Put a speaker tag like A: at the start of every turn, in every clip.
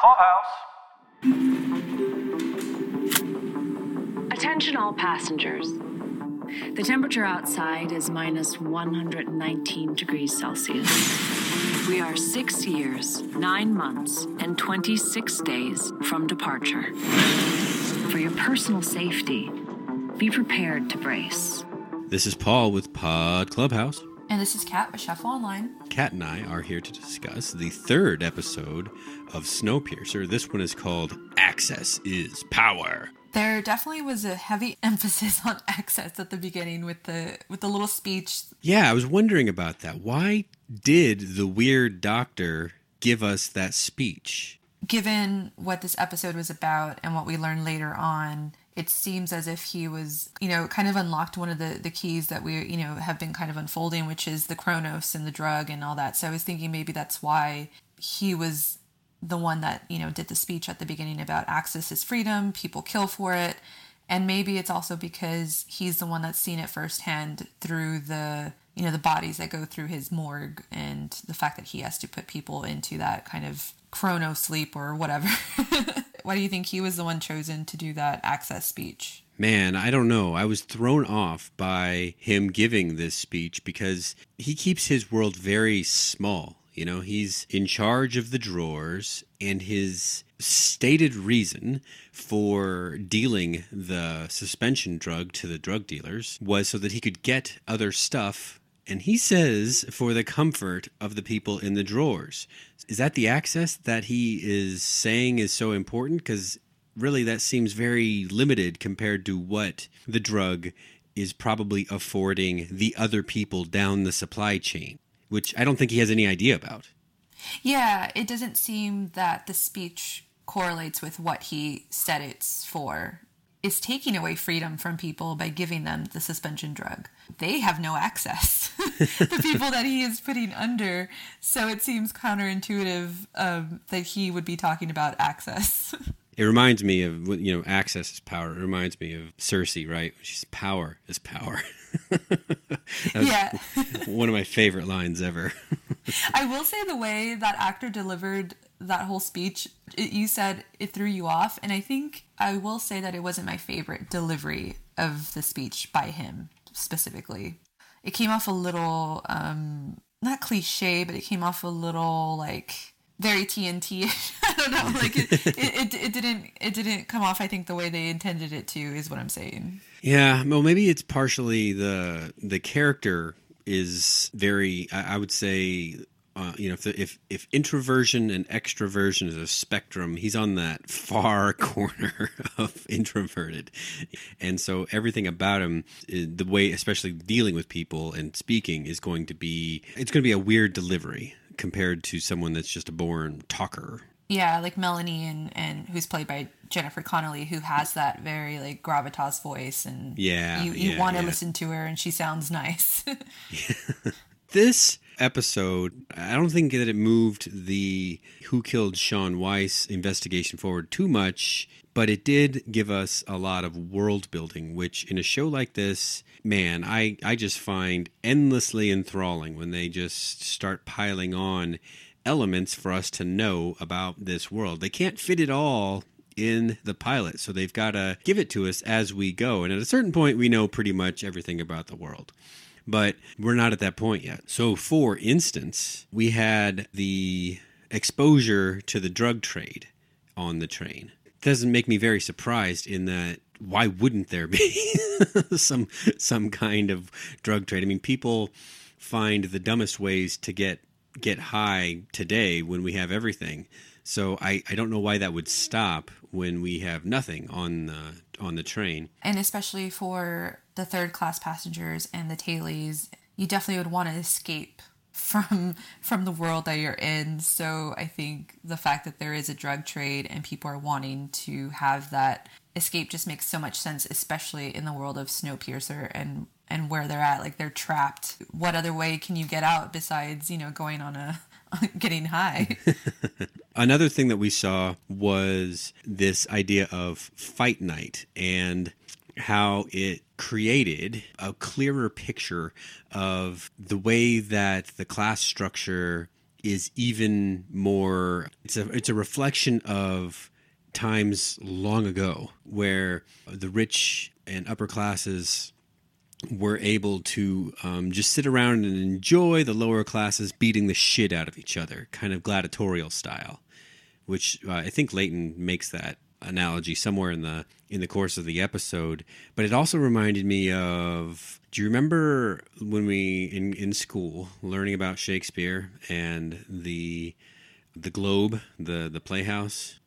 A: Clubhouse.
B: Attention all passengers. The temperature outside is minus 119 degrees Celsius. We are six years, nine months, and 26 days from departure. For your personal safety, be prepared to brace.
C: This is Paul with Pod Clubhouse.
D: And this is Kat with Shuffle Online.
C: Kat and I are here to discuss the third episode of Snowpiercer. This one is called Access is Power.
D: There definitely was a heavy emphasis on access at the beginning with the with the little speech.
C: Yeah, I was wondering about that. Why did the weird doctor give us that speech?
D: Given what this episode was about and what we learned later on, it seems as if he was, you know, kind of unlocked one of the, the keys that we, you know, have been kind of unfolding, which is the Chronos and the drug and all that. So I was thinking maybe that's why he was the one that, you know, did the speech at the beginning about access is freedom, people kill for it. And maybe it's also because he's the one that's seen it firsthand through the, you know, the bodies that go through his morgue and the fact that he has to put people into that kind of chrono sleep or whatever. Why do you think he was the one chosen to do that access speech?
C: Man, I don't know. I was thrown off by him giving this speech because he keeps his world very small. You know, he's in charge of the drawers, and his stated reason for dealing the suspension drug to the drug dealers was so that he could get other stuff. And he says for the comfort of the people in the drawers. Is that the access that he is saying is so important? Because really, that seems very limited compared to what the drug is probably affording the other people down the supply chain which I don't think he has any idea about.
D: Yeah, it doesn't seem that the speech correlates with what he said it's for. Is taking away freedom from people by giving them the suspension drug. They have no access. the people that he is putting under. So it seems counterintuitive um, that he would be talking about access.
C: It reminds me of you know, access is power. It reminds me of Cersei, right? She's power is power.
D: yeah.
C: one of my favorite lines ever.
D: I will say the way that actor delivered that whole speech, it, you said it threw you off. And I think I will say that it wasn't my favorite delivery of the speech by him specifically. It came off a little, um, not cliche, but it came off a little like very TNT. I don't know, like it, it, it, it, didn't it didn't come off. I think the way they intended it to is what I'm saying.
C: Yeah, well, maybe it's partially the the character is very. I, I would say. Uh, you know, if, if if introversion and extroversion is a spectrum, he's on that far corner of introverted, and so everything about him, the way, especially dealing with people and speaking, is going to be it's going to be a weird delivery compared to someone that's just a born talker.
D: Yeah, like Melanie and and who's played by Jennifer Connelly, who has that very like gravitas voice, and
C: yeah,
D: you, you
C: yeah,
D: want to
C: yeah.
D: listen to her, and she sounds nice.
C: this episode, I don't think that it moved the Who Killed Sean Wise investigation forward too much, but it did give us a lot of world building, which in a show like this, man, I, I just find endlessly enthralling when they just start piling on elements for us to know about this world. They can't fit it all in the pilot, so they've got to give it to us as we go. And at a certain point, we know pretty much everything about the world but we're not at that point yet. So, for instance, we had the exposure to the drug trade on the train. Doesn't make me very surprised in that why wouldn't there be some some kind of drug trade? I mean, people find the dumbest ways to get get high today when we have everything. So I, I don't know why that would stop when we have nothing on the on the train.
D: And especially for the third class passengers and the tailies, you definitely would want to escape from from the world that you're in. So I think the fact that there is a drug trade and people are wanting to have that escape just makes so much sense, especially in the world of Snowpiercer and and where they're at. Like they're trapped. What other way can you get out besides you know going on a getting high?
C: Another thing that we saw was this idea of fight night and how it created a clearer picture of the way that the class structure is even more it's a it's a reflection of times long ago where the rich and upper classes were able to um, just sit around and enjoy the lower classes beating the shit out of each other, kind of gladiatorial style, which uh, I think Layton makes that analogy somewhere in the in the course of the episode. But it also reminded me of. Do you remember when we in in school learning about Shakespeare and the the Globe, the the Playhouse?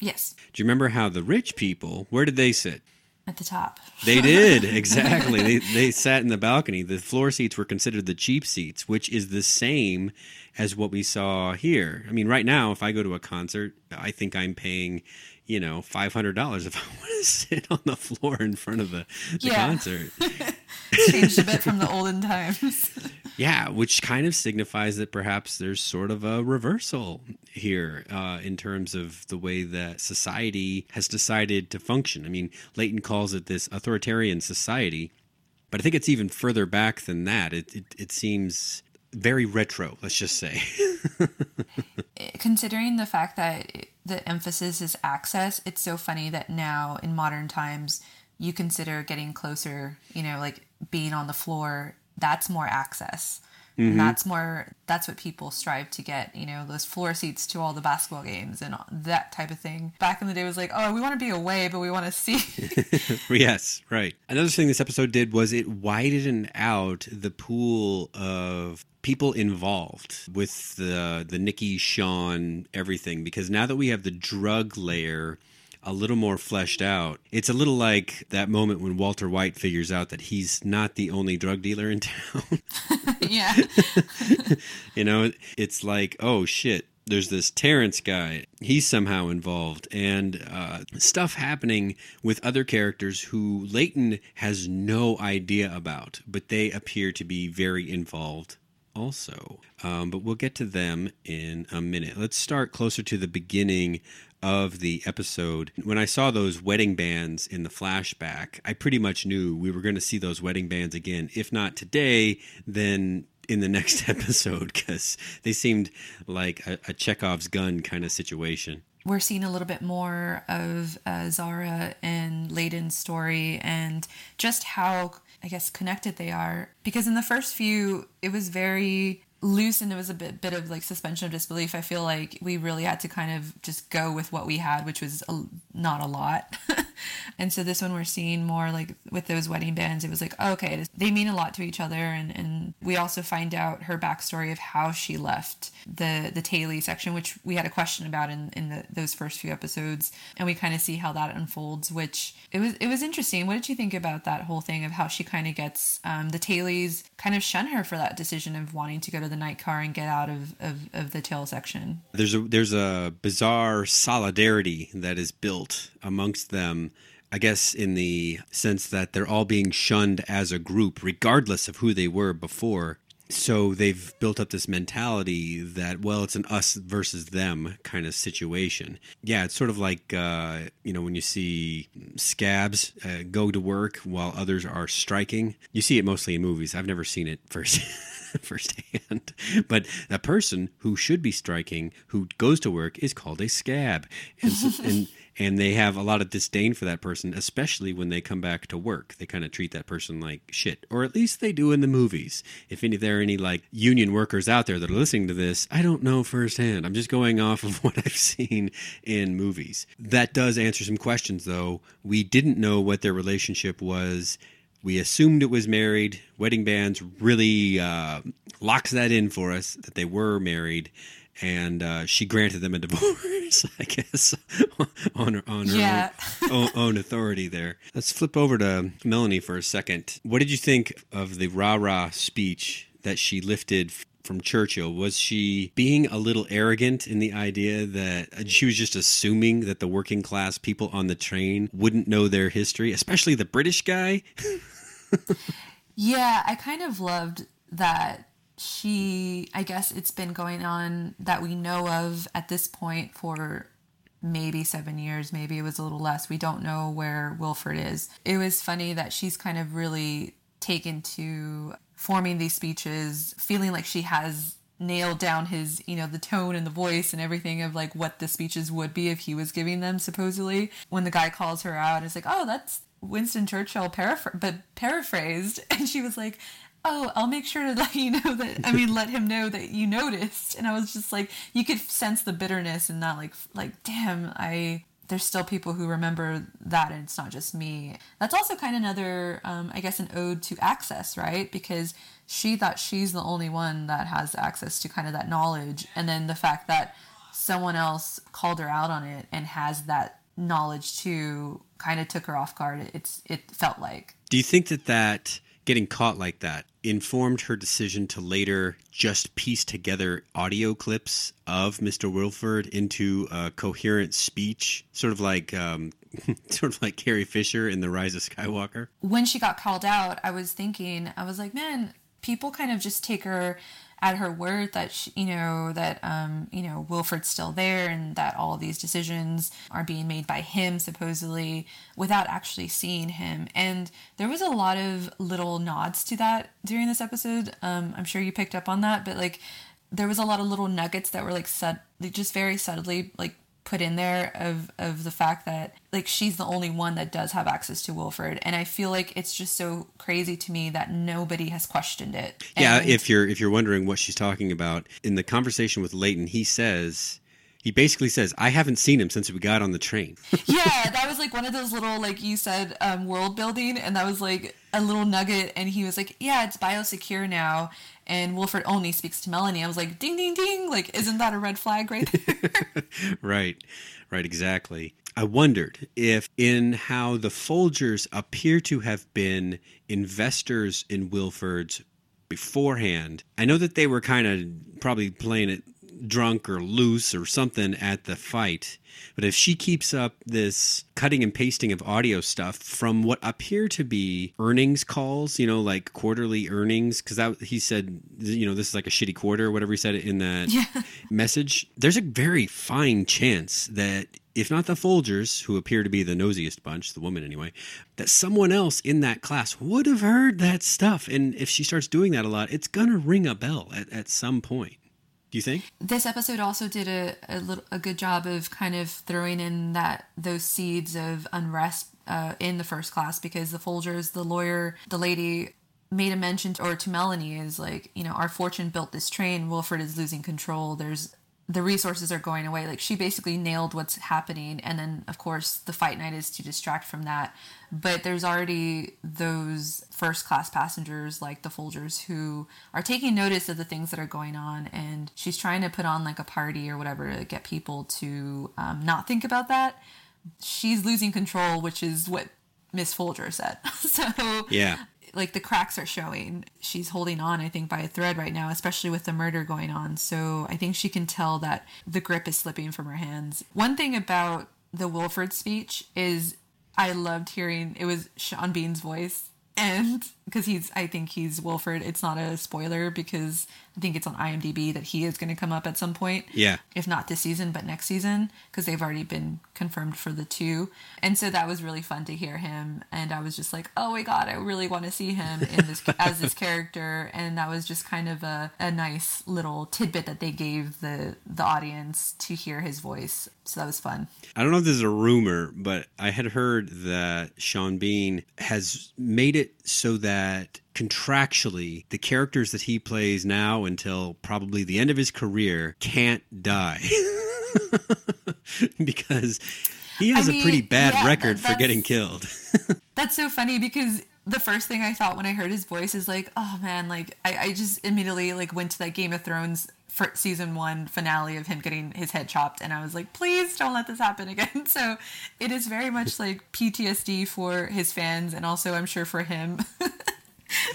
D: Yes.
C: Do you remember how the rich people? Where did they sit?
D: At the top.
C: They did exactly. they they sat in the balcony. The floor seats were considered the cheap seats, which is the same as what we saw here. I mean, right now, if I go to a concert, I think I'm paying, you know, five hundred dollars if I want to sit on the floor in front of the, the
D: Yeah.
C: concert.
D: Changed a bit from the olden times.
C: Yeah, which kind of signifies that perhaps there's sort of a reversal here uh, in terms of the way that society has decided to function. I mean, Layton calls it this authoritarian society, but I think it's even further back than that. It, it, it seems very retro, let's just say.
D: Considering the fact that the emphasis is access, it's so funny that now in modern times you consider getting closer, you know, like being on the floor, that's more access. And mm-hmm. that's more that's what people strive to get, you know, those floor seats to all the basketball games and that type of thing. Back in the day it was like, oh, we want to be away, but we want to see.
C: yes, right. Another thing this episode did was it widened out the pool of people involved with the the Nikki, Sean, everything because now that we have the drug layer a little more fleshed out. It's a little like that moment when Walter White figures out that he's not the only drug dealer in town.
D: yeah.
C: you know, it's like, oh shit, there's this Terrence guy. He's somehow involved, and uh, stuff happening with other characters who Layton has no idea about, but they appear to be very involved also. Um, but we'll get to them in a minute. Let's start closer to the beginning of the episode. When I saw those wedding bands in the flashback, I pretty much knew we were going to see those wedding bands again. If not today, then in the next episode, because they seemed like a, a Chekhov's gun kind of situation.
D: we're seeing a little bit more of uh, Zarah and Layton's story and just how, I guess, connected they are. Because in the first few, it was very loose and it was a bit bit of like suspension of disbelief. I feel like we really had to kind of just go with what we had, which was a, not a lot. and so this one we're seeing more like with those wedding bands. It was like oh, okay, they mean a lot to each other, and and we also find out her backstory of how she left the the Taylor section, which we had a question about in in the, those first few episodes, and we kind of see how that unfolds. Which it was it was interesting. What did you think about that whole thing of how she kind of gets um, the Tailies kind of shun her for that decision of wanting to go to the night car and get out of of, of the tail section?
C: There's a there's a bizarre solidarity that is built amongst them. I guess in the sense that they're all being shunned as a group, regardless of who they were before. So they've built up this mentality that well, it's an us versus them kind of situation. Yeah, it's sort of like uh, you know when you see scabs uh, go to work while others are striking. You see it mostly in movies. I've never seen it first. firsthand. But a person who should be striking, who goes to work, is called a scab, and so, and and they have a lot of disdain for that person, especially when they come back to work. They kind of treat that person like shit, or at least they do in the movies. If any, there are any like union workers out there that are listening to this, I don't know firsthand. I'm just going off of what I've seen in movies. That does answer some questions, though. We didn't know what their relationship was we assumed it was married. Wedding bands really uh, locks that in for us that they were married, and uh, she granted them a divorce. I guess on her on her
D: Yeah.
C: own, own, own authority there. Let's flip over to Melanie for a second. What did you think of the rah rah speech that she lifted? From Churchill, was she being a little arrogant in the idea that she was just assuming that the working class people on the train wouldn't know their history, especially the British guy?
D: Yeah, I kind of loved that she, I guess it's been going on that we know of at this point for maybe seven years, maybe it was a little less. We don't know where Wilford is. It was funny that she's kind of really taken to forming these speeches, feeling like she has nailed down his, you know, the tone and the voice and everything of like what the speeches would be if he was giving them supposedly. When the guy calls her out, it's like, "Oh, that's Winston Churchill paraphr- but paraphrased." And she was like, "Oh, I'll make sure to let you know that I mean, let him know that you noticed." And I was just like, you could sense the bitterness and not like like, "Damn, I there's still people who remember that and it's not just me. That's also kind of another um, i guess an ode to access right? Because she thought she's the only one that has access to kind of that knowledge. And then the fact that someone else called her out on it and has that knowledge too kind of took her off guard it's it felt like.
C: Do you think that that getting caught like that informed her decision to later just piece together audio clips of Mr. Wilford into a coherent speech, sort of like um, sort of like Carrie Fisher in The Rise of Skywalker.
D: When she got called out, I was thinking, I was like, man, people kind of just take her at her word that she, you know that um, you know Wilford's still there and that all these decisions are being made by him supposedly without actually seeing him. And there was a lot of little nods to that during this episode. Um, I'm sure you picked up on that, but like there was a lot of little nuggets that were like set, just very subtly like put in there of of the fact that like she's the only one that does have access to Wilford and I feel like it's just so crazy to me that nobody has questioned it.
C: Yeah, if you're if you're wondering what she's talking about, in the conversation with Layton, he says he basically says, "I haven't seen him since we got on the train."
D: yeah, that was like one of those little like you said um, world building, and that was like a little nugget. And he was like, "Yeah, it's biosecure now." And Wilford only speaks to Melanie. I was like, "Ding, ding, ding!" Like, isn't that a red flag right there?
C: right, right, exactly. I wondered if, in how the Folgers appear to have been investors in Wilford's beforehand, I know that they were kind of probably playing it drunk or loose or something at the fight. But if she keeps up this cutting and pasting of audio stuff from what appear to be earnings calls, you know, like quarterly earnings, because that he said, you know, this is like a shitty quarter or whatever he said in that message. There's a very fine chance that if not the Folgers, who appear to be the nosiest bunch, the woman anyway, that someone else in that class would have heard that stuff. And if she starts doing that a lot, it's gonna ring a bell at, at some point. Do you think?
D: this episode also did a, a little a good job of kind of throwing in that those seeds of unrest uh, in the first class because the Folgers, the lawyer, the lady made a mention to, or to Melanie is like you know our fortune built this train. Wilford is losing control. There's the resources are going away. Like she basically nailed what's happening, and then of course the fight night is to distract from that. But there's already those first class passengers like the Folgers who are taking notice of the things that are going on, and she's trying to put on like a party or whatever to get people to um, not think about that. She's losing control, which is what Miss Folger said. so
C: Yeah.
D: Like the cracks are showing. She's holding on, I think, by a thread right now, especially with the murder going on. So I think she can tell that the grip is slipping from her hands. One thing about the Wilford speech is I loved hearing it was Sean Bean's voice. And because he's, I think he's Wilford. It's not a spoiler because I think it's on IMDb that he is going to come up at some point
C: Yeah.
D: if not this season, but next season, because they've already been confirmed for the two. And so that was really fun to hear him. And I was just like, oh my God, I really want to see him in this as this character. And that was just kind of a, a nice little tidbit that they gave the, the audience to hear his voice. So that was fun.
C: I don't know if this is a rumor, but I had heard that Sean Bean has made it so that contractually the characters that he plays now until probably the end of his career can't die. because he has a pretty bad
D: yeah,
C: record
D: that-
C: for getting killed.
D: That's so funny because the first thing I thought when I heard his voice is like, oh man, like I, I just immediately like went to that Game of Thrones for season one finale of him getting his head chopped, and I was like, please don't let this happen again. So it is very much like PTSD for his fans, and also I'm sure for him.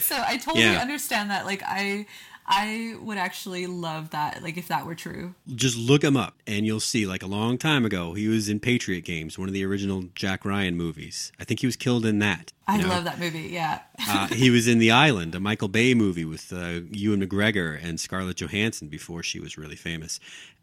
D: So I totally
C: Yeah.
D: understand that. Like I, I would actually love that. Like if that were true.
C: Just look him up and you'll see like a long time ago he was in Patriot Games, one of the original Jack Ryan movies. I think he was killed in that.
D: I
C: know?
D: love that movie. Yeah.
C: uh, he was in The Island, a Michael Bay movie with uh, Ewan McGregor and Scarlett Johansson before she was really famous.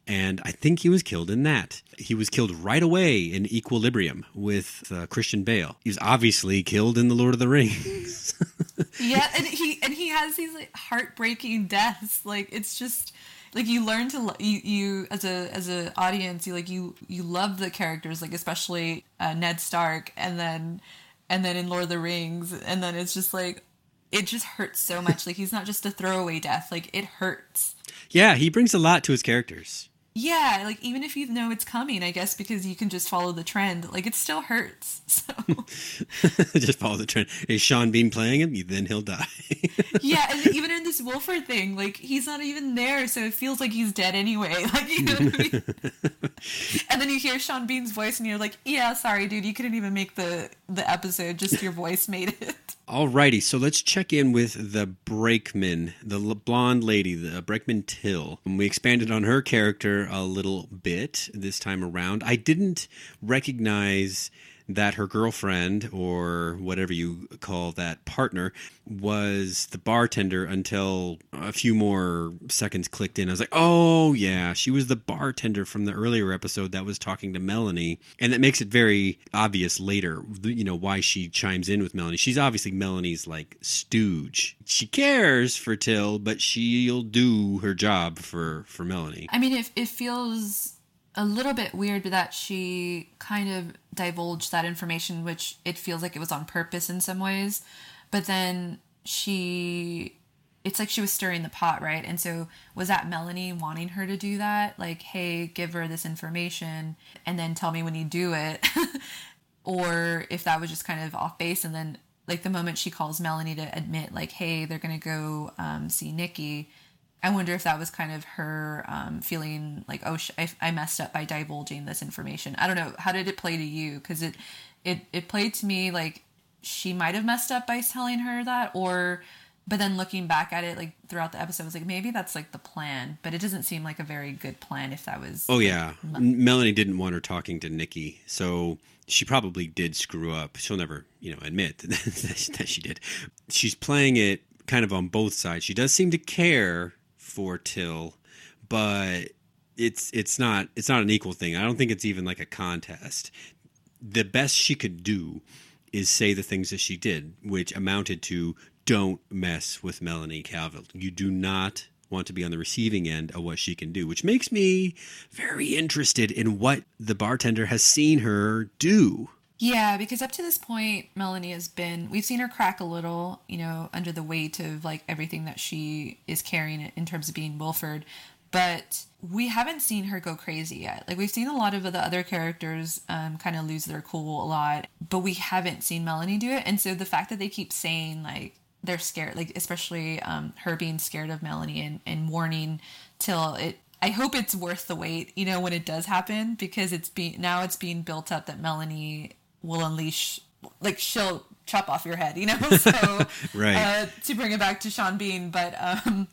C: And I think he was killed in that. He was killed right away in Equilibrium with uh, Christian Bale. He was obviously killed in The Lord of the Rings.
D: yeah, and he and he has these like heartbreaking deaths. Like it's just like you learn to you you as a as a audience you like you you love the characters like especially uh, Ned Stark and then and then in Lord of the Rings and then it's just like it just hurts so much like he's not just a throwaway death like it hurts
C: yeah he brings a lot to his characters
D: yeah, like even if you know it's coming, I guess because you can just follow the trend, like it still hurts. So
C: just follow the trend. Is Sean Bean playing him? Then he'll die.
D: yeah, and even in this Wolford thing, like he's not even there, so it feels like he's dead anyway. Like you know what I mean? and then you hear Sean Bean's voice, and you're like, "Yeah, sorry, dude, you couldn't even make the the episode. Just your voice made it."
C: Alrighty, so let's check in with the Brakeman, the blonde lady, the Brakeman Till. We expanded on her character a little bit this time around. I didn't recognize that her girlfriend or whatever you call that partner was the bartender until a few more seconds clicked in. I was like, oh, yeah, she was the bartender from the earlier episode that was talking to Melanie. And that makes it very obvious later, you know, why she chimes in with Melanie. She's obviously Melanie's like stooge. She cares for Till, but she'll do her job for, for Melanie.
D: I mean, it, it feels a little bit weird that she kind of divulged that information, which it feels like it was on purpose in some ways. But then she, it's like she was stirring the pot, right? And so was that Melanie wanting her to do that? Like, hey, give her this information and then tell me when you do it. or if that was just kind of off base. And then, like, the moment she calls Melanie to admit, like, hey, they're going to go um, see Nikki I wonder if that was kind of her um, feeling like, oh, sh- I, I, messed up by divulging this information. I don't know. How did it play to you? Because it, it, it played to me like she might have messed up by telling her that, or, but then looking back at it, like throughout the episode, I was like, maybe that's like the plan, but it doesn't seem like a very good plan if that was.
C: Oh, yeah. Melanie didn't want her talking to Nikki. So she probably did screw up. She'll never, you know, admit that she did. She's playing it kind of on both sides. She does seem to care for Till, but it's it's not it's not an equal thing. I don't think it's even like a contest. The best she could do is say the things that she did, which amounted to don't mess with Melanie Calvert. You do not want to be on the receiving end of what she can do, which makes me very interested in what the bartender has seen her do.
D: Yeah, because up to this point, Melanie has been, we've seen her crack a little, you know, under the weight of like everything that she is carrying in terms of being Wilford. But we haven't seen her go crazy yet. Like we've seen a lot of the other characters um, kind of lose their cool a lot, but we haven't seen Melanie do it. And so the fact that they keep saying like they're scared, like especially um, her being scared of Melanie and, and warning till it I hope it's worth the wait, you know, when it does happen because it's being now it's being built up that Melanie will unleash like she'll chop off your head, you know. So
C: right
D: uh, to bring it back to Sean Bean, but um,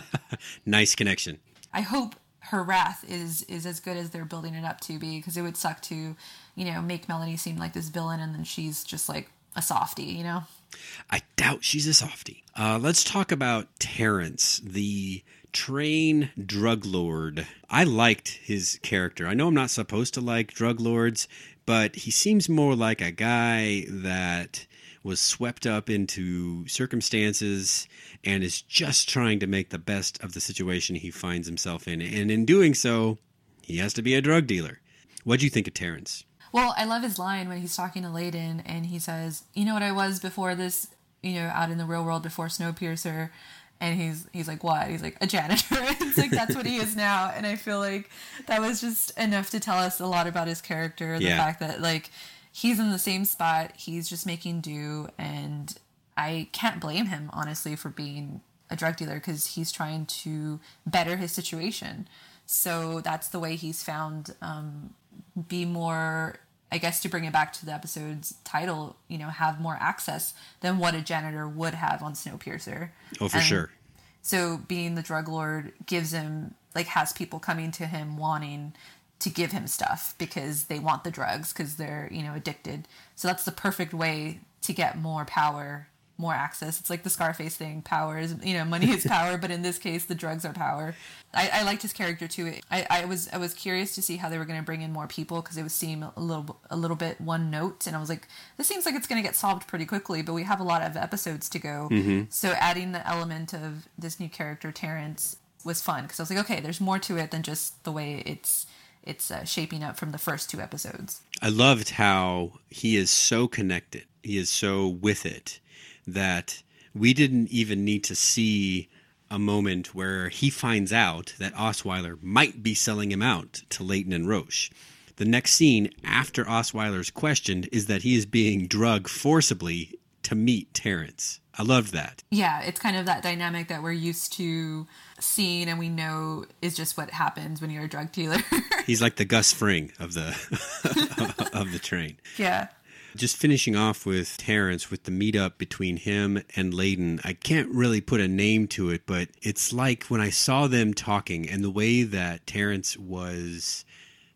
C: nice connection.
D: I hope her wrath is is as good as they're building it up to be, because it would suck to, you know, make Melanie seem like this villain and then she's just like a softie, you know.
C: I doubt she's a softie. Uh, let's talk about Terrence, the train drug lord. I liked his character. I know I'm not supposed to like drug lords, but he seems more like a guy that was swept up into circumstances and is just trying to make the best of the situation he finds himself in. And in doing so, he has to be a drug dealer. What do you think of Terrence?
D: Well, I love his line when he's talking to Layton and he says, You know what I was before this, you know, out in the real world before Snowpiercer? And he's he's like what? He's like a janitor. It's like that's what he is now. And i feel like that was just enough to tell us a lot about his character the yeah. fact that like he's in the same spot. He's just making do. And i can't blame him honestly for being a drug dealer because he's trying to better his situation. So that's the way he's found um, be more I guess to bring it back to the episode's title, you know, have more access than what a janitor would have on Snowpiercer.
C: Oh, for and sure.
D: So being the drug lord gives him like has people coming to him wanting to give him stuff because they want the drugs because they're you know addicted. So that's the perfect way to get more power more access. It's like the Scarface thing: power is you know money is power, but in this case, the drugs are power. I, I liked his character too. I, I was I was curious to see how they were going to bring in more people because it would seem a little a little bit one note, and I was like, this seems like it's going to get solved pretty quickly, but we have a lot of episodes to go. Mm-hmm. So adding the element of this new character Terrence was fun because I was like, okay, there's more to it than just the way it's it's uh, shaping up from the first two episodes.
C: I loved how he is so connected. He is so with it that we didn't even need to see a moment where he finds out that Osweiler might be selling him out to Layton and Roche. The next scene after Osweiler's questioned is that he is being drugged forcibly to meet Terrence. I loved that.
D: Yeah, it's kind of that dynamic that we're used to seeing and we know is just what happens when you're a drug dealer.
C: He's like the Gus Fring of the of the train.
D: Yeah.
C: Just finishing off with Terrence with the meetup between him and Layton. I can't really put a name to it, but it's like when I saw them talking and the way that Terrence was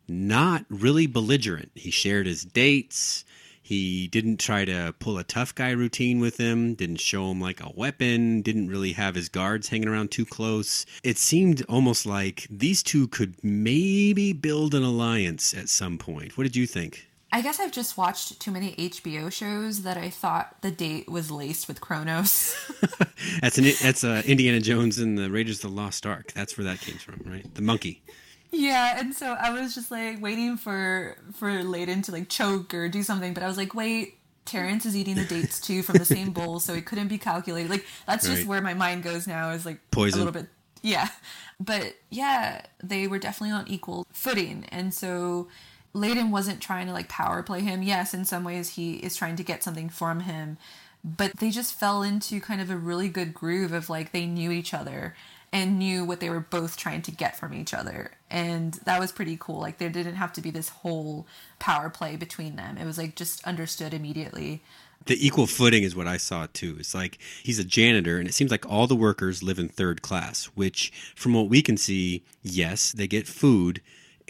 C: not really belligerent. He shared his dates. He didn't try to pull a tough guy routine with him, didn't show him like a weapon, didn't really have his guards hanging around too close. It seemed almost like these two could maybe build an alliance at some point. What did you think?
D: I guess I've just watched too many HBO shows that I thought the date was laced with Kronos.
C: that's an that's uh, Indiana Jones and the Raiders of the Lost Ark. That's where that came from, right? The monkey.
D: Yeah, and so I was just like waiting for for Layton to like choke or do something, but I was like, wait, Terrence is eating the dates too from the same bowl, so it couldn't be calculated. Like that's just right. where my mind goes now is like
C: poison
D: a little bit. Yeah, but yeah, they were definitely on equal footing, and so Layton wasn't trying to like power play him. Yes, in some ways he is trying to get something from him, but they just fell into kind of a really good groove of like they knew each other and knew what they were both trying to get from each other. And that was pretty cool. Like there didn't have to be this whole power play between them. It was like just understood immediately.
C: The equal footing is what I saw too. It's like he's a janitor, and it seems like all the workers live in third class, which, from what we can see, yes, they get food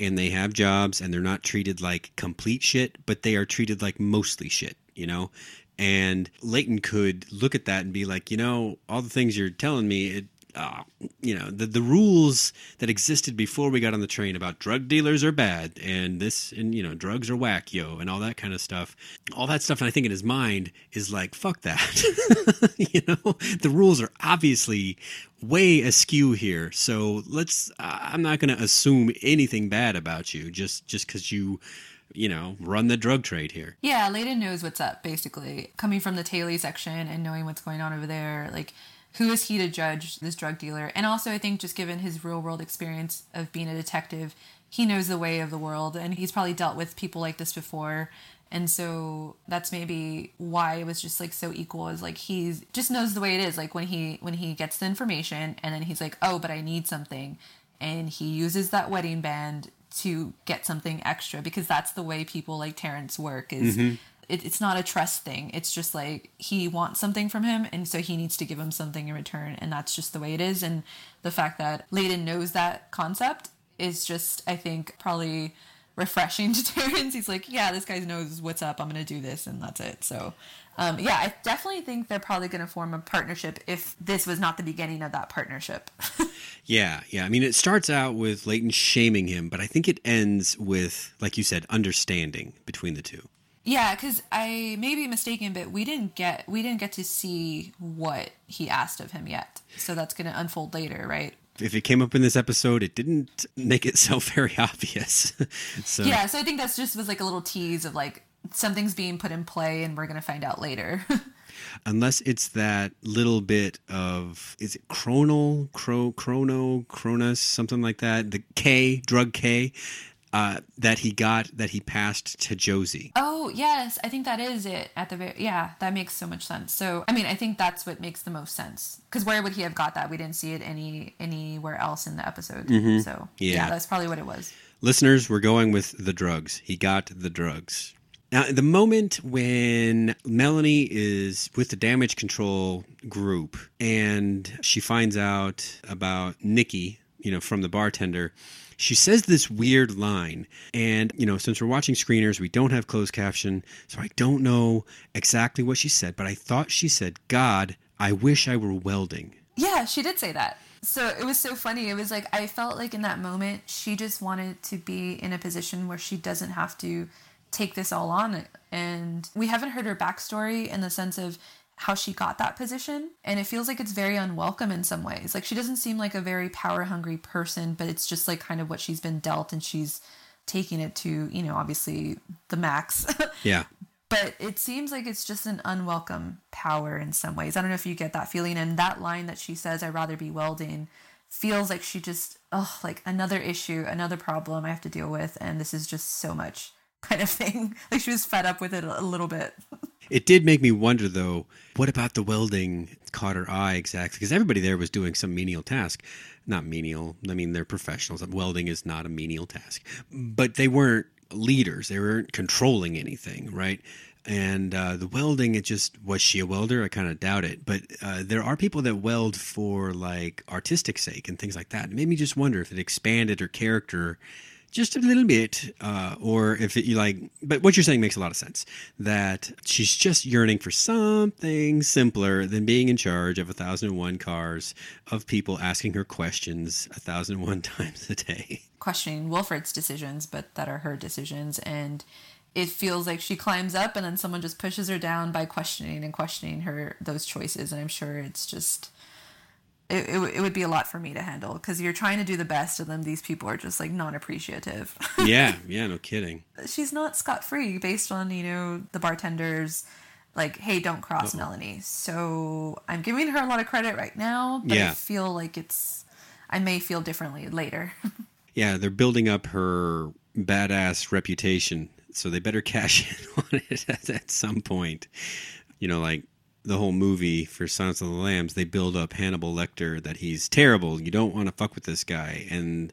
C: and they have jobs and they're not treated like complete shit, but they are treated like mostly shit, you know? And Layton could look at that and be like, you know, all the things you're telling me, it uh, you know the the rules that existed before we got on the train about drug dealers are bad and this and you know drugs are whack yo and all that kind of stuff all that stuff and i think in his mind is like fuck that you know the rules are obviously way askew here so let's i'm not going to assume anything bad about you just just because you you know, run the drug trade here.
D: Yeah, Layton knows what's up, basically. Coming from the Taily section and knowing what's going on over there, like who is he to judge this drug dealer? And also, I think just given his real world experience of being a detective, he knows the way of the world and he's probably dealt with people like this before. And so that's maybe why it was just like so equal is like he's just knows the way it is. Like when he when he gets the information and then he's like, "Oh, but I need something." And he uses that wedding band to get something extra because that's the way people like Terrence work is mm-hmm it, it's not a trust thing. It's just like he wants something from him, and so he needs to give him something in return, and that's just the way it is. And the fact that Layton knows that concept is just, I think, probably refreshing to Terrence. He's like, yeah, this guy knows what's up. I'm gonna do this, and that's it. So. Um, yeah, I definitely think they're probably to form a partnership if this was not the beginning of that partnership.
C: yeah, yeah. I mean, it starts out with Layton shaming him, but I think it ends with, like you said, understanding between the two.
D: Yeah, because I may be mistaken, but we didn't get we didn't get to see what he asked of him yet. So that's going to unfold later, right?
C: If it came up in this episode, it didn't make itself very obvious. so
D: yeah, so I think that's just was like a little tease of like something's being put in play, and we're going to find out later.
C: Unless it's that little bit of is it chronal, cro, chrono, cronus, something like that. The K, drug K uh, that he got that he passed to Josie.
D: Oh yes, I think that is it. At the very yeah, that makes so much sense. So I mean, I think that's what makes the most sense. Because where would he have got that? We didn't see it any anywhere else in the episode. Mm-hmm. So yeah. yeah, that's probably what it was.
C: Listeners, we're going with the drugs. He got the drugs. Now, the moment when Melanie is with the damage control group and she finds out about Nikki, you know, from the bartender. She says this weird line. And, you know, since we're watching screeners, we don't have closed caption. So I don't know exactly what she said, but I thought she said, God, I wish I were welding.
D: Yeah, she did say that. So it was so funny. It was like I felt like in that moment she just wanted to be in a position where she doesn't have to take this all on. And we haven't heard her backstory in the sense of how she got that position. And it feels like it's very unwelcome in some ways. Like she doesn't seem like a very power hungry person, but it's just like kind of what she's been dealt and she's taking it to, you know, obviously the max.
C: Yeah.
D: but it seems like it's just an unwelcome power in some ways. I don't know if you get that feeling. And that line that she says, I'd rather be welding, feels like she just, oh, like another issue, another problem I have to deal with. And this is just so much kind of thing. Like she was fed up with it a little bit.
C: It did make me wonder, though, what about the welding caught her eye exactly? Because everybody there was doing some menial task. Not menial, I mean, they're professionals. Welding is not a menial task. But they weren't leaders, they weren't controlling anything, right? And uh, the welding, it just was she a welder? I kind of doubt it. But uh, there are people that weld for like artistic sake and things like that. It made me just wonder if it expanded her character just a little bit, uh, or if you like. But what you're saying makes a lot of sense. That she's just yearning for something simpler than being in charge of a thousand and one cars of people asking her questions a thousand and one times a day.
D: Questioning Wilford's decisions, but that are her decisions, and it feels like she climbs up and then someone just pushes her down by questioning and questioning her those choices. And I'm sure it's just it, it, it would be a lot for me to handle because you're trying to do the best and then these people are just like non-appreciative.
C: Yeah yeah no kidding.
D: She's not scot-free based on you know the bartenders like hey don't cross Uh-oh. melanie. So i'm giving her a lot of credit right now but yeah. i feel like it's i may feel differently later.
C: Yeah they're building up her badass reputation so they better cash in on it at, at some point. You know like the whole movie for Silence of the Lambs, they build up Hannibal Lecter that he's terrible. You don't want to fuck with this guy. And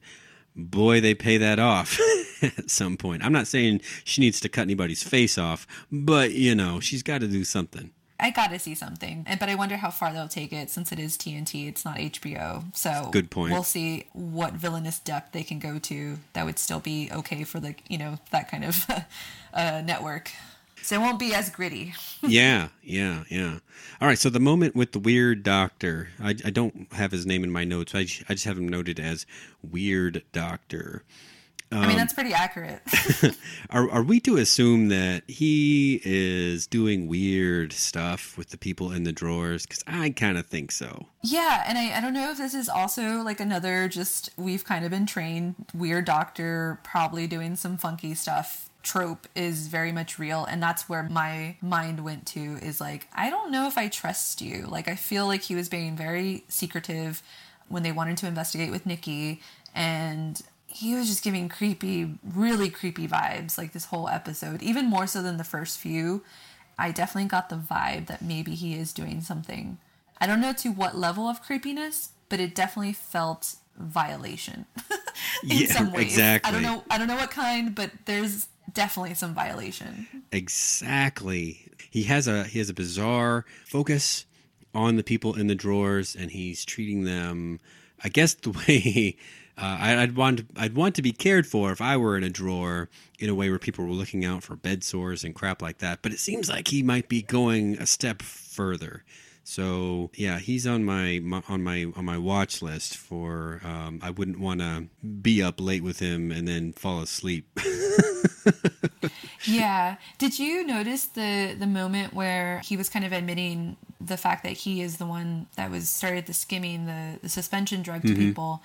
C: boy, they pay that off at some point. I'm not saying she needs to cut anybody's face off, but you know, she's got to do something.
D: I got to see something, but I wonder how far they'll take it since it is TNT. It's not HBO, so
C: good point.
D: We'll see what villainous depth they can go to that would still be okay for the you know that kind of uh, network so it won't be as gritty.
C: yeah, yeah, yeah. All right, so the moment with the weird doctor, I, I don't have his name in my notes. I, I just have him noted as Weird Doctor.
D: Um, I mean, um, that's pretty accurate.
C: are, are we to assume that he is doing weird stuff with the people in the drawers? Because I kind of think so.
D: Yeah, and I, I don't know if this is also like another just we've kind of been trained weird doctor, probably doing some funky stuff trope is very much real and that's where my mind went to is like I don't know if I trust you. Like I feel like he was being very secretive when they wanted to investigate with Nikki and he was just giving creepy, really creepy vibes like this whole episode, even more so than the first few. I definitely got the vibe that maybe he is doing something. I don't know to what level of creepiness, but it definitely felt violation in yeah, some ways. Exactly. I don't know I don't know what kind, but there's definitely some violation.
C: Exactly. He has a he has a bizarre focus on the people in the drawers, and he's treating them, I guess, the way uh, I'd want I'd want to be cared for if I were in a drawer in a way where people were looking out for bed sores and crap like that. But it seems like he might be going a step further. So yeah, he's on my, my on my on my watch list for. Um, I wouldn't want to be up late with him and then fall asleep.
D: yeah. Did you notice the the moment where he was kind of admitting the fact that he is the one that was started the skimming the the suspension drug to mm-hmm. people,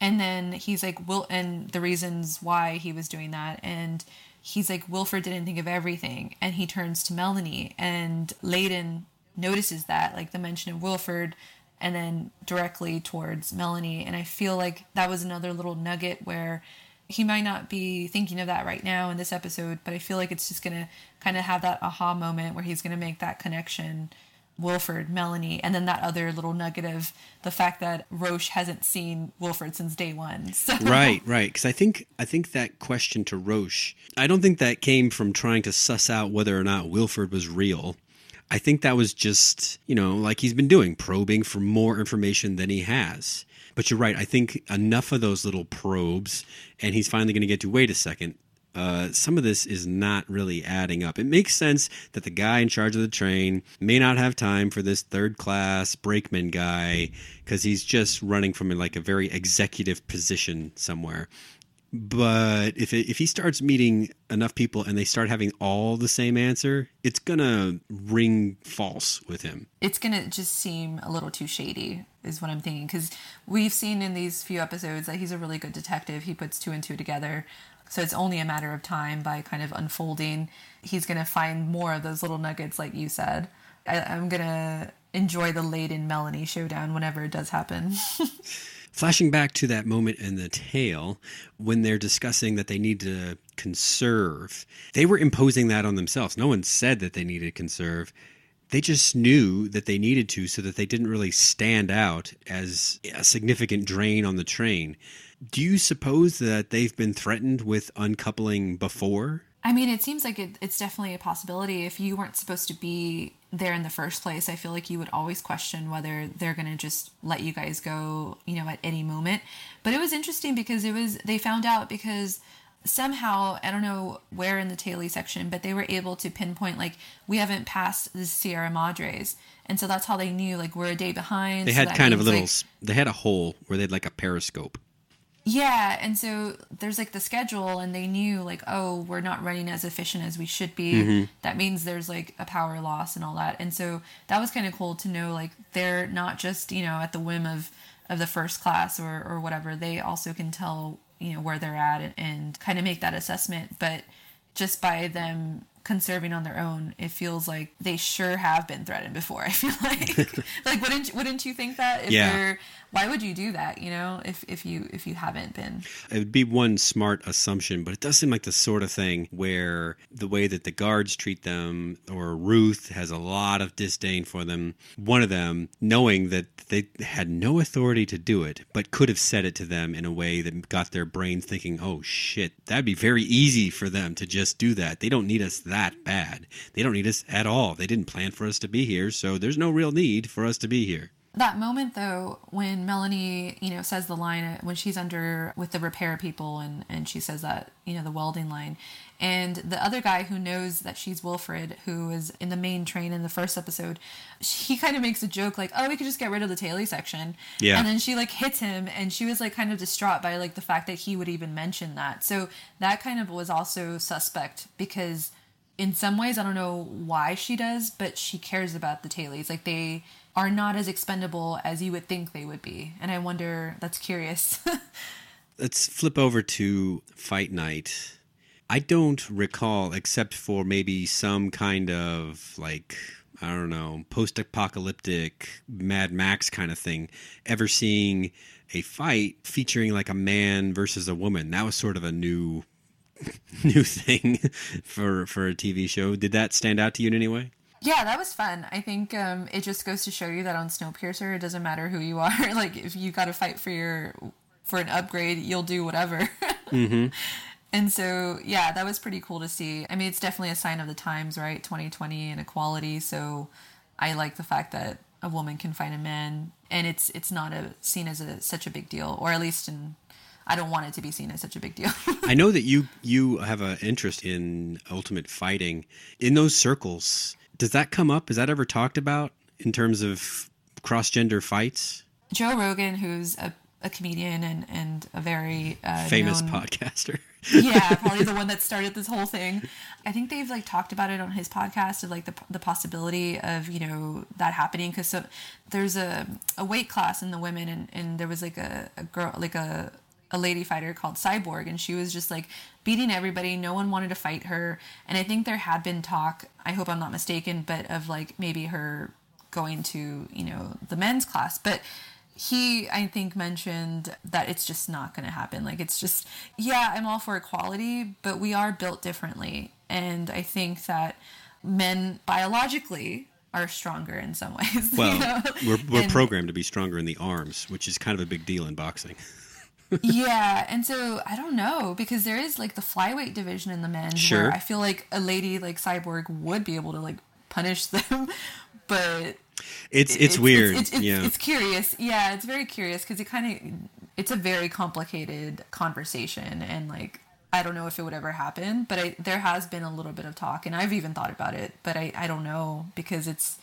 D: and then he's like, "Will," and the reasons why he was doing that, and he's like, Wilford didn't think of everything, and he turns to Melanie, and Layton notices that, like the mention of Wilford, and then directly towards Melanie. And I feel like that was another little nugget where he might not be thinking of that right now in this episode, but I feel like it's just going to kind of have that aha moment where he's going to make that connection. Wilford, Melanie, and then that other little nugget of the fact that Roche hasn't seen Wilford since day one. So.
C: Right, right. Because I think I think that question to Roche, I don't think that came from trying to suss out whether or not Wilford was real. I think that was just, you know, like he's been doing, probing for more information than he has. But you're right. I think enough of those little probes, and he's finally going to get to wait a second. Uh, some of this is not really adding up. It makes sense that the guy in charge of the train may not have time for this third class brakeman guy because he's just running from like a very executive position somewhere. But if it, if he starts meeting enough people and they start having all the same answer, it's gonna ring false with him.
D: It's gonna just seem a little too shady, is what I'm thinking. Because we've seen in these few episodes that he's a really good detective. He puts two and two together. So it's only a matter of time by kind of unfolding. He's going to find more of those little nuggets, like you said. I, I'm going to enjoy the Layton Melanie showdown whenever it does happen.
C: Flashing back to that moment in the tale when they're discussing that they need to conserve, they were imposing that on themselves. No one said that they needed to conserve. They just knew that they needed to so that they didn't really stand out as a significant drain on the train. Do you suppose that they've been threatened with uncoupling before?
D: I mean, it seems like it, it's definitely a possibility. If you weren't supposed to be there in the first place, I feel like you would always question whether they're going to just let you guys go, you know, at any moment. But it was interesting because it was, they found out because somehow, I don't know where in the Taily section, but they were able to pinpoint, like, we haven't passed the Sierra Madres. And so that's how they knew, like, we're a day behind.
C: They
D: so
C: had kind of a little,
D: like,
C: they had a hole where they had like a periscope.
D: Yeah, and so there's like the schedule, and they knew like, oh, we're not running as efficient as we should be.
C: Mm-hmm.
D: That means there's like a power loss and all that, and so that was kind of cool to know like they're not just you know at the whim of of the first class or or whatever. They also can tell you know where they're at and, and kind of make that assessment. But just by them conserving on their own, it feels like they sure have been threatened before. I feel like like wouldn't wouldn't you think that if
C: Yeah.
D: they're why would you do that you know if if you if you haven't been
C: It would be one smart assumption, but it does seem like the sort of thing where the way that the guards treat them, or Ruth has a lot of disdain for them. One of them, knowing that they had no authority to do it, but could have said it to them in a way that got their brain thinking, oh shit, that'd be very easy for them to just do that. They don't need us that bad. They don't need us at all. They didn't plan for us to be here, so there's no real need for us to be here.
D: That moment though when melanie you know says the line uh, when she's under with the repair people and and she says that you know the welding line and the other guy who knows that she's Wilford who is in the main train in the first episode he kind of makes a joke like oh we could just get rid of the Taily section
C: Yeah.
D: and then she like hits him and she was like kind of distraught by like the fact that he would even mention that so that kind of was also suspect because in some ways, I don't know why she does, but she cares about the Tailies. Like they are not as expendable as you would think they would be, and I wonder. That's curious.
C: Let's flip over to Fight Night. I don't recall, except for maybe some kind of like, I don't know, post apocalyptic Mad Max kind of thing, ever seeing a fight featuring like a man versus a woman. That was sort of a new new thing for for a TV show. Did that stand out to you in any way?
D: Yeah, that was fun. I think um, it just goes to show you that on Snowpiercer, it doesn't matter who you are. like if you got to fight for your for an upgrade, you'll do whatever. And so, yeah, that was pretty cool to see. I mean, it's definitely a sign of the times, right? 2020 and equality. So, I like the fact that a woman can fight a man, and it's it's not a seen as a such a big deal, or at least in I don't want it to be seen as such a big deal.
C: I know that you you have an interest in ultimate fighting. In those circles, does that come up? Is that ever talked about in terms of cross gender fights?
D: Joe Rogan, who's a, a comedian and and a very uh,
C: Famous
D: known-
C: podcaster.
D: yeah, probably the one that started this whole thing. I think they've like talked about it on his podcast of like the the possibility of you know that happening because so, there's a a weight class in the women and and there was like a, a girl like a a lady fighter called Cyborg and she was just like beating everybody. No one wanted to fight her, and I think there had been talk. I hope I'm not mistaken, but of like maybe her going to you know the men's class, but he i think mentioned that it's just not going to happen like it's just yeah i'm all for equality but we are built differently and i think that men biologically are stronger in some ways you
C: Well,
D: know?
C: we're we're
D: And-
C: programmed to be stronger in the arms, which is kind of a big deal in boxing.
D: yeah and so i don't know because there is like the flyweight division in the men's
C: Sure.
D: where i feel like a lady like cyborg would be able to like punish them but
C: it's it's, weird.
D: It's, it's,
C: yeah,
D: it's curious. Yeah, it's very curious because it kind of it's a very complicated conversation, and like I don't know if it would ever happen, but I, there has been a little bit of talk, and I've even thought about it, but I I don't know because it's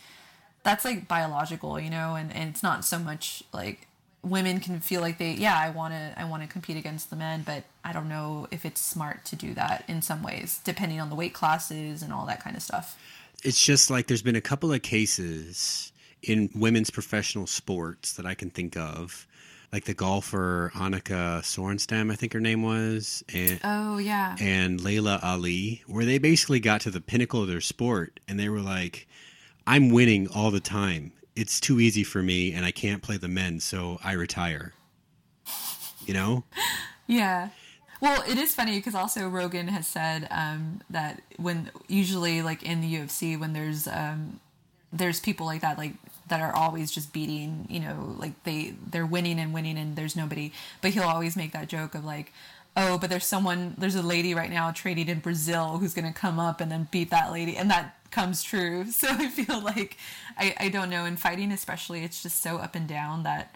D: that's like biological, you know, and and it's not so much like women can feel like they yeah i want to i want to compete against the men but i don't know if it's smart to do that in some ways depending on the weight classes and all that kind of stuff
C: it's just like there's been a couple of cases in women's professional sports that I can think of, like the golfer Annika Sorenstam, I think her name was, and
D: oh yeah,
C: and Laila Ali, where they basically got to the pinnacle of their sport and they were like, "I'm winning all the time. It's too easy for me, and I can't play the men, so I retire." You know?
D: yeah. Well, it is funny because also Rogan has said um, that when usually like in the UFC when there's um, there's people like that like that are always just beating you know like they they're winning and winning and there's nobody but he'll always make that joke of like oh but there's someone there's a lady right now trading in Brazil who's gonna come up and then beat that lady and that comes true so I feel like I I don't know in fighting especially it's just so up and down that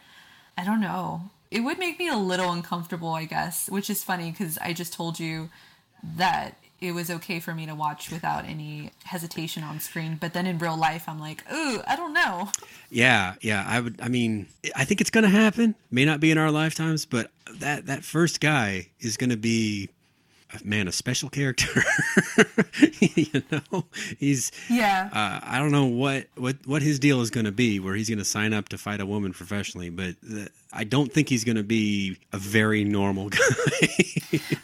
D: I don't know it would make me a little uncomfortable, I guess, which is funny because I just told you that it was okay for me to watch without any hesitation on screen. But then in real life, I'm like, ooh, I don't know.
C: Yeah, yeah. I would. I mean, I think it's going to happen. May not be in our lifetimes, but that that first guy is going to be man, a special character. you know, he's
D: yeah.
C: Uh, I don't know what what what his deal is going to be, where he's going to sign up to fight a woman professionally, but the, I don't think he's going to be a very normal guy.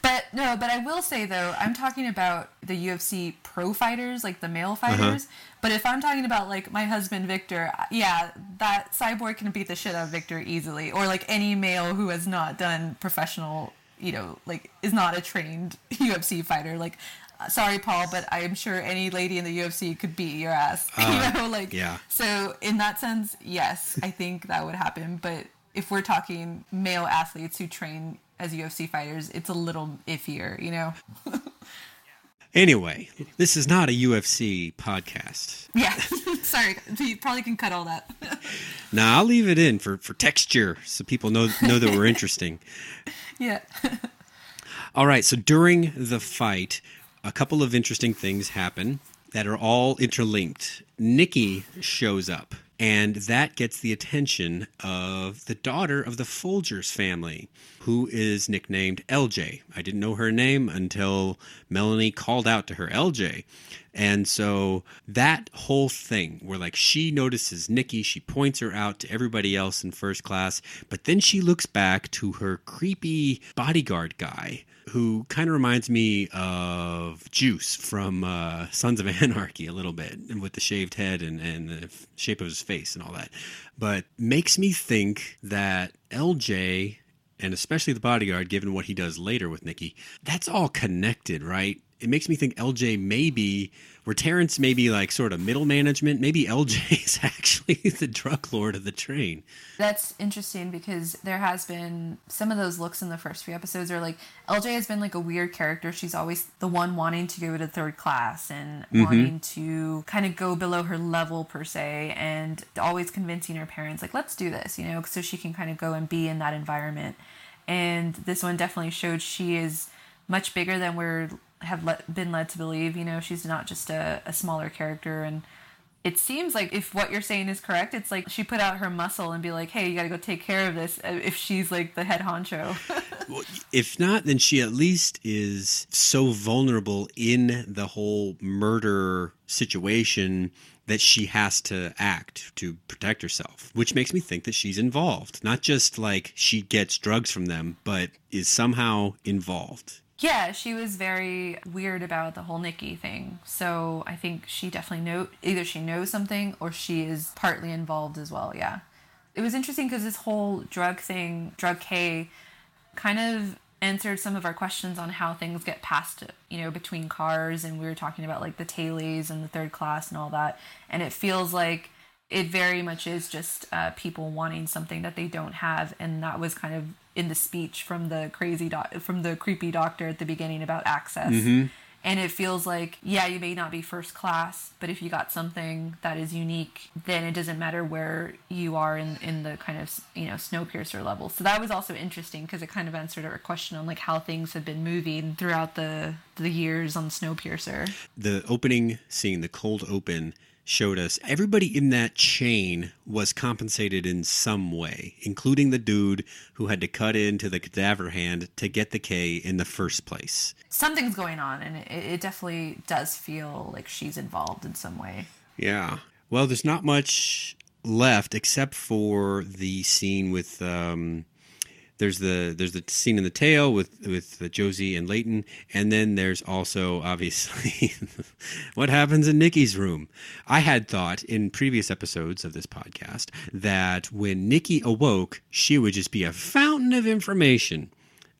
D: but no, but I will say though, I'm talking about the UFC pro fighters, like the male uh-huh. fighters. Uh-huh. But if I'm talking about like my husband Victor, yeah, that cyborg can beat the shit out of Victor easily, or like any male who has not done professional you know, like is not a trained UFC fighter. Like, uh, sorry, Paul, but I'm sure any lady in the UFC could beat your ass. Uh, you know, like
C: yeah.
D: So in that sense, yes, I think that would happen. But if we're talking male athletes who train as UFC fighters, it's a little iffier, you know.
C: Anyway, this is not a UFC podcast.
D: Yeah, sorry. You probably can cut all that.
C: nah, I'll leave it in for, for texture so people know know that we're interesting.
D: Yeah.
C: all right. So during the fight, a couple of interesting things happen that are all interlinked. Nikki shows up, and that gets the attention of the daughter of the Folgers family, who is nicknamed LJ. I didn't know her name until Melanie called out to her LJ. And so that whole thing where like she notices Nikki, she points her out to everybody else in first class, but then she looks back to her creepy bodyguard guy who kind of reminds me of Juice from uh, Sons of Anarchy a little bit, with the shaved head and, and the shape of his face and all that. But makes me think that LJ, and especially the bodyguard, given what he does later with Nikki, that's all connected, right? It makes me think LJ maybe where Terrence may be like sort of middle management, maybe LJ is actually the drug lord of the train.
D: That's interesting because there has been some of those looks in the first few episodes are like LJ has been like a weird character. She's always the one wanting to go to third class and mm-hmm. wanting to kind of go below her level per se and always convincing her parents like let's do this, you know, so she can kind of go and be in that environment. And this one definitely showed she is much bigger than we're have been led to believe. You know, she's not just a, a smaller character. And it seems like if what you're saying is correct, it's like she put out her muscle and be like, hey, you got to go take care of this uh, if she's like the head honcho.
C: well, if not, then she at least is so vulnerable in the whole murder situation that she has to act to protect herself, which makes me think that she's involved. Not just like she gets drugs from them, but is somehow involved.
D: Yeah, she was very weird about the whole Nikki thing. So I think she definitely know either she knows something or she is partly involved as well. Yeah. It was interesting because this whole drug thing, drug K, kind of answered some of our questions on how things get passed, you know, between cars. And we were talking about like the tailies and the third class and all that. And it feels like it very much is just uh, people wanting something that they don't have. And that was kind of in the speech from the crazy doc- from the creepy doctor at the beginning about access. Mm-hmm. And it feels like, yeah, you may not be first class, but if you got something that is unique, then it doesn't matter where you are in, in the kind of, you know, Snowpiercer level. So that was also interesting because it kind of answered our question on like how things have been moving throughout the, the years on Snowpiercer.
C: The opening scene, the cold open, showed us everybody in that chain was compensated in some way, including the dude who had to cut into the cadaver hand to get the K in the first place.
D: Something's going on, and it, it definitely does feel like she's involved in some way.
C: Yeah. Well, there's not much left except for the scene with um, there's the there's the scene in the tail with with uh, Josie and Layton, and then there's also obviously what happens in Nikki's room. I had thought in previous episodes of this podcast that when Nikki awoke, she would just be a fountain of information.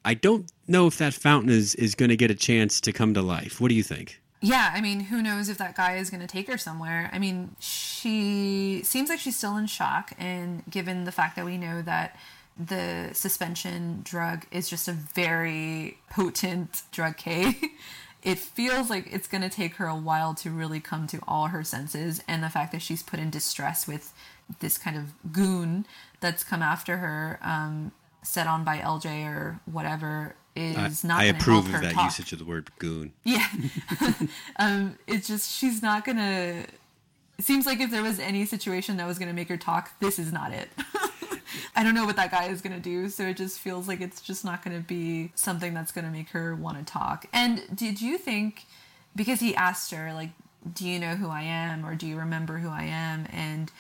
C: I don't know if that fountain is is going to get a chance to come to life. What do you think?
D: Yeah, I mean, who knows if that guy is going to take her somewhere? I mean, she seems like she's still in shock, and given the fact that we know that the suspension drug is just a very potent drug K. it feels like it's going to take her a while to really come to all her senses and the fact that she's put in distress with this kind of goon that's come after her um, set on by lj or whatever is
C: I,
D: not
C: I approve of that
D: talk.
C: usage of the word goon
D: yeah um, it's just she's not gonna it seems like if there was any situation that was gonna make her talk this is not it I don't know what that guy is going to do. So it just feels like it's just not going to be something that's going to make her want to talk. And did you think, because he asked her, like, do you know who I am or do you remember who I am? And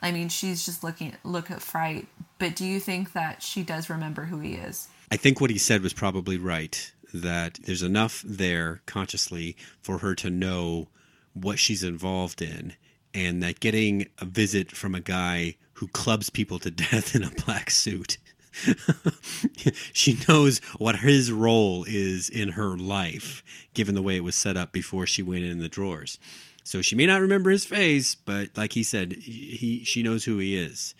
D: I mean, she's just looking, look at fright. But do you think that she does remember who he is?
C: I think what he said was probably right. That there's enough there consciously for her to know what she's involved in, and that getting a visit from a guy who clubs people to death in a black suit. she knows what his role is in her life, given the way it was set up before she went in the drawers. So she may not remember his face, but like he said, he she knows who he is.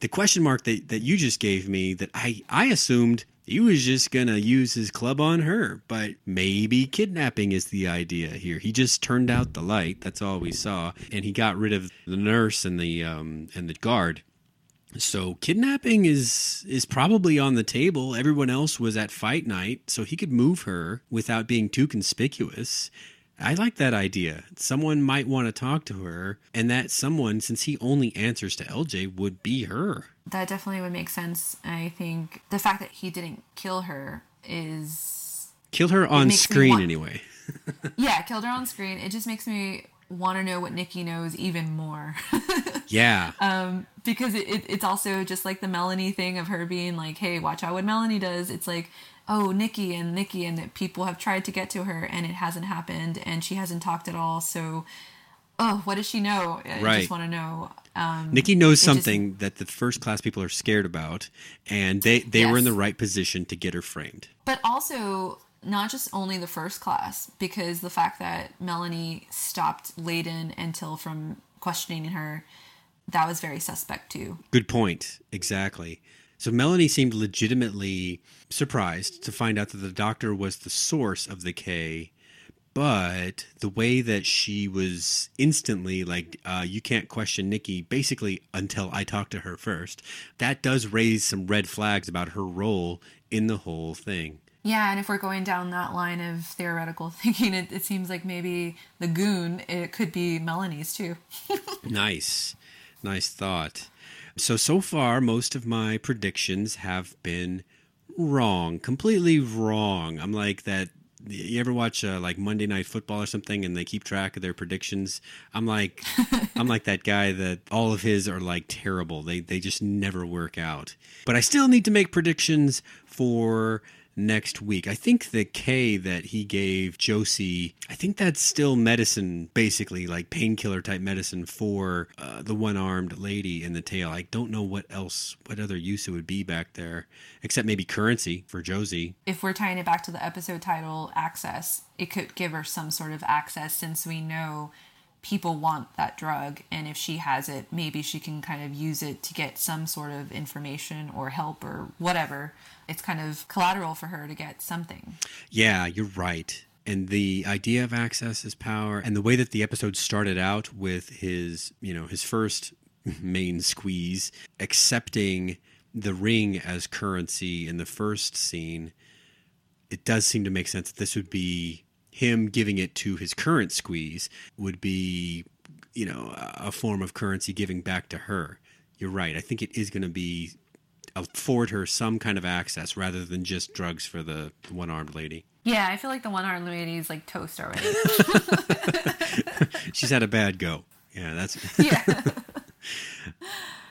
C: The question mark that, that you just gave me that I, I assumed he was just gonna use his club on her, but maybe kidnapping is the idea here. He just turned out the light. That's all we saw, and he got rid of the nurse and the um, and the guard. So kidnapping is is probably on the table. Everyone else was at fight night, so he could move her without being too conspicuous. I like that idea. Someone might want to talk to her, and that someone, since he only answers to LJ, would be her.
D: That definitely would make sense. I think the fact that he didn't kill her is.
C: Kill her on screen, want... anyway.
D: yeah, killed her on screen. It just makes me want to know what Nikki knows even more.
C: yeah.
D: Um, because it, it, it's also just like the Melanie thing of her being like, hey, watch out what Melanie does. It's like, oh, Nikki and Nikki, and that people have tried to get to her and it hasn't happened and she hasn't talked at all. So, oh, what does she know? I
C: right.
D: just want to know. Um,
C: Nikki knows something just, that the first class people are scared about, and they, they yes. were in the right position to get her framed.
D: But also, not just only the first class, because the fact that Melanie stopped Layton until from questioning her, that was very suspect too.
C: Good point. Exactly. So Melanie seemed legitimately surprised to find out that the doctor was the source of the K, but the way that she was instantly like, uh, you can't question Nikki, basically until I talk to her first, that does raise some red flags about her role in the whole thing.
D: Yeah, and if we're going down that line of theoretical thinking, it, it seems like maybe the goon, it could be Melanie's too.
C: nice. Nice thought. So, so far, most of my predictions have been wrong, completely wrong. I'm like that. You ever watch uh, like Monday Night Football or something, and they keep track of their predictions? I'm like, I'm like that guy that all of his are like terrible. They they just never work out. But I still need to make predictions for next week. I think the K that he gave Josie, I think that's still medicine, basically like painkiller type medicine for uh, the one armed lady in the tail. I don't know what else, what other use it would be back there, except maybe currency for Josie.
D: If we're tying it back to the episode title, access, it could give her some sort of access since we know people want that drug and if she has it maybe she can kind of use it to get some sort of information or help or whatever. It's kind of collateral for her to get something.
C: Yeah you're right. And the idea of access is power and the way that the episode started out with his you know his first main squeeze accepting the ring as currency in the first scene it does seem to make sense that this would be him giving it to his current squeeze would be you know a form of currency giving back to her you're right i think it is going to be afford her some kind of access rather than just drugs for the one-armed lady
D: Yeah, I feel like the one armed lady is like toast already.
C: she's had a bad go yeah that's
D: yeah.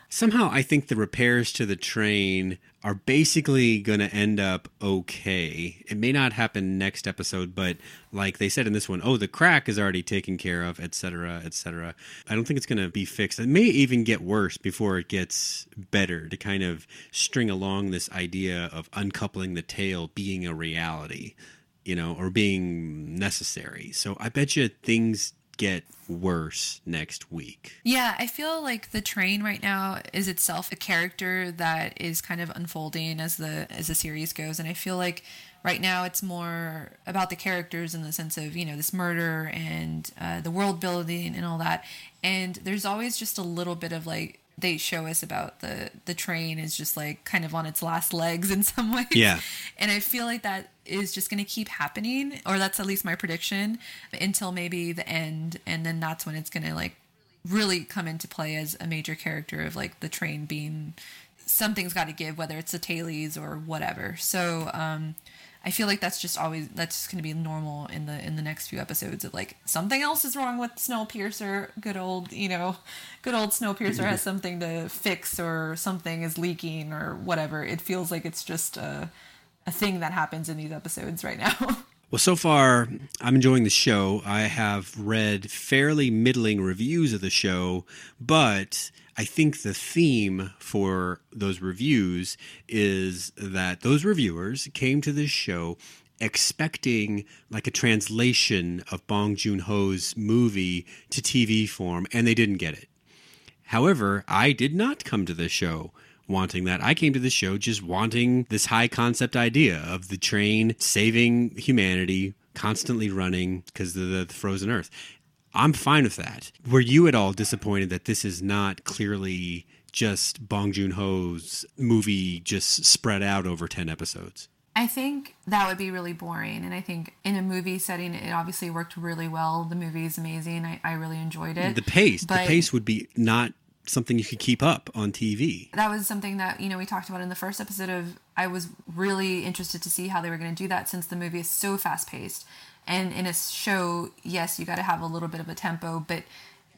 C: somehow I think the repairs to the train are basically going to end up okay. It may not happen next episode, but like they said in this one, oh, the crack is already taken care of, etc., etc. I don't think it's going to be fixed. It may even get worse before it gets better to kind of string along this idea of uncoupling the tail being a reality, you know, or being necessary. So I bet you things get worse next week.
D: Yeah, I feel like the train right now is itself a character that is kind of unfolding as the as the series goes and I feel like right now it's more about the characters in the sense of, you know, this murder and uh, the world building and all that. And there's always just a little bit of like they show us about the the train is just like kind of on its last legs in some ways.
C: Yeah.
D: And I feel like that is just going to keep happening or that's at least my prediction until maybe the end and then that's when it's going to like really come into play as a major character of like the train being something's got to give whether it's the tailies or whatever. So um I feel like that's just always that's just going to be normal in the in the next few episodes of like something else is wrong with Snowpiercer. Good old, you know, good old Snowpiercer has something to fix or something is leaking or whatever. It feels like it's just a a thing that happens in these episodes right now.
C: Well, so far, I'm enjoying the show. I have read fairly middling reviews of the show, but I think the theme for those reviews is that those reviewers came to this show expecting like a translation of Bong Joon Ho's movie to TV form, and they didn't get it. However, I did not come to the show wanting that. I came to the show just wanting this high concept idea of the train saving humanity, constantly running because of the frozen earth. I'm fine with that. Were you at all disappointed that this is not clearly just Bong Joon Ho's movie just spread out over 10 episodes?
D: I think that would be really boring. And I think in a movie setting, it obviously worked really well. The movie is amazing. I, I really enjoyed it.
C: The pace,
D: But-
C: the pace would be not something you could keep up on TV.
D: that was something that you know we talked about in the first episode of i was really interested to see how they were going to do that since the movie is so fast paced and in a show yes you got to have a little bit of a tempo but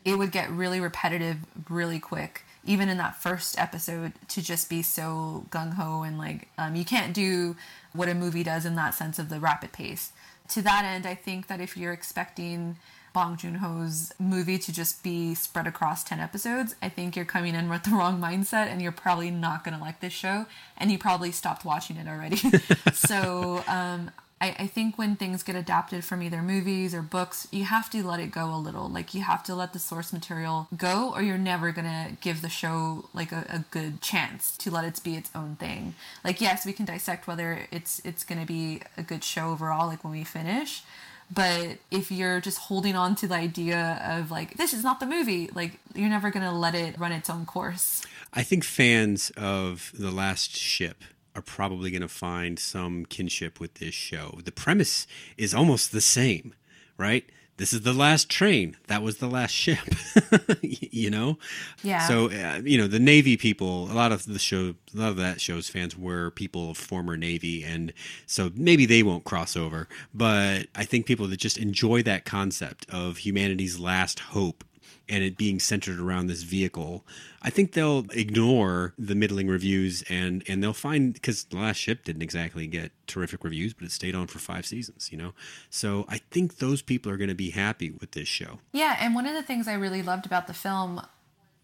D: it would get really repetitive really quick even in that first episode to just be so gung-ho and like um, you can't do what a movie does in that sense of the rapid pace to that end i think that if you're expecting Bong Joon Ho's movie to just be spread across 10 episodes, I think you're coming in with the wrong mindset and you're probably not going to like this show and you probably stopped watching it already. so, um, I, I think when things get adapted from either movies or books, you have to let it go a little. Like, you have to let the source material go, or you're never gonna give the show like a, a good chance to let it be its own thing. Like, yes, we can dissect whether it's it's gonna be a good show overall, like when we finish. But if you're just holding on to the idea of like this is not the movie, like you're never gonna let it run its own course.
C: I think fans of The Last Ship are probably going to find some kinship with this show. The premise is almost the same, right? This is the last train. That was the last ship. you know?
D: Yeah.
C: So, uh, you know, the Navy people, a lot of the show, a lot of that show's fans were people of former Navy. And so maybe they won't cross over. But I think people that just enjoy that concept of humanity's last hope and it being centered around this vehicle, I think they'll ignore the middling reviews and and they'll find because the last ship didn't exactly get terrific reviews, but it stayed on for five seasons, you know. So I think those people are going to be happy with this show.
D: Yeah, and one of the things I really loved about the film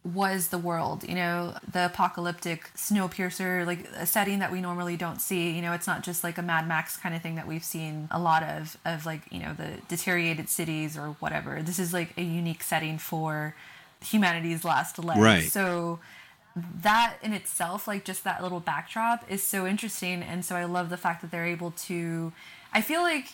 D: was the world, you know, the apocalyptic snowpiercer, like a setting that we normally don't see. You know, it's not just like a Mad Max kind of thing that we've seen a lot of, of like, you know, the deteriorated cities or whatever. This is like a unique setting for humanity's last leg.
C: Right.
D: So that in itself, like just that little backdrop is so interesting. And so I love the fact that they're able to, I feel like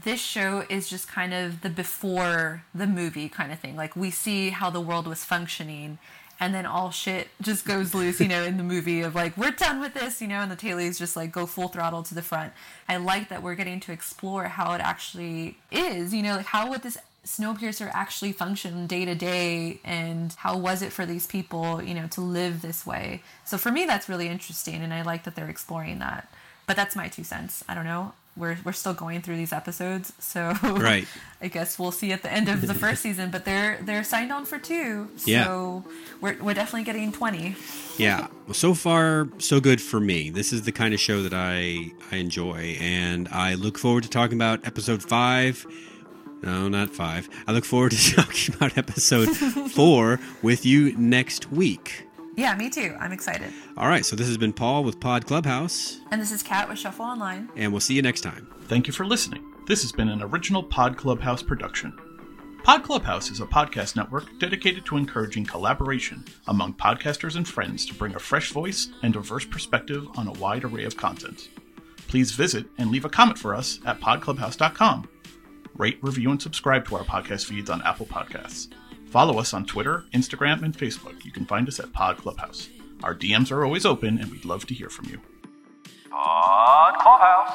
D: this show is just kind of the before the movie kind of thing. Like we see how the world was functioning and then all shit just goes loose, you know, in the movie of like, we're done with this, you know, and the Tailies just like go full throttle to the front. I like that we're getting to explore how it actually is, you know, like how would this Snowpiercer actually function day to day and how was it for these people, you know, to live this way. So for me, that's really interesting and I like that they're exploring that. But that's my two cents. I don't know we're we're still going through these episodes, so
C: right.
D: I guess we'll see at the end of the first season. But they're they're signed on for two, so
C: yeah.
D: we're we're definitely getting twenty.
C: Yeah, well, so far so good for me. This is the kind of show that I I enjoy, and I look forward to talking about episode five. No, not five. I look forward to talking about episode four with you next week.
D: Yeah, me too. I'm excited.
C: All right, so this has been Paul with Pod Clubhouse.
D: And this is Kat with Shuffle Online.
C: And we'll see you next time.
A: Thank you for listening. This has been an original Pod Clubhouse production. Pod Clubhouse is a podcast network dedicated to encouraging collaboration among podcasters and friends to bring a fresh voice and diverse perspective on a wide array of content. Please visit and leave a comment for us at podclubhouse.com. Rate, review, and subscribe to our podcast feeds on Apple Podcasts. Follow us on Twitter, Instagram, and Facebook. You can find us at Pod Clubhouse. Our DMs are always open, and we'd love to hear from you.
E: Pod Clubhouse.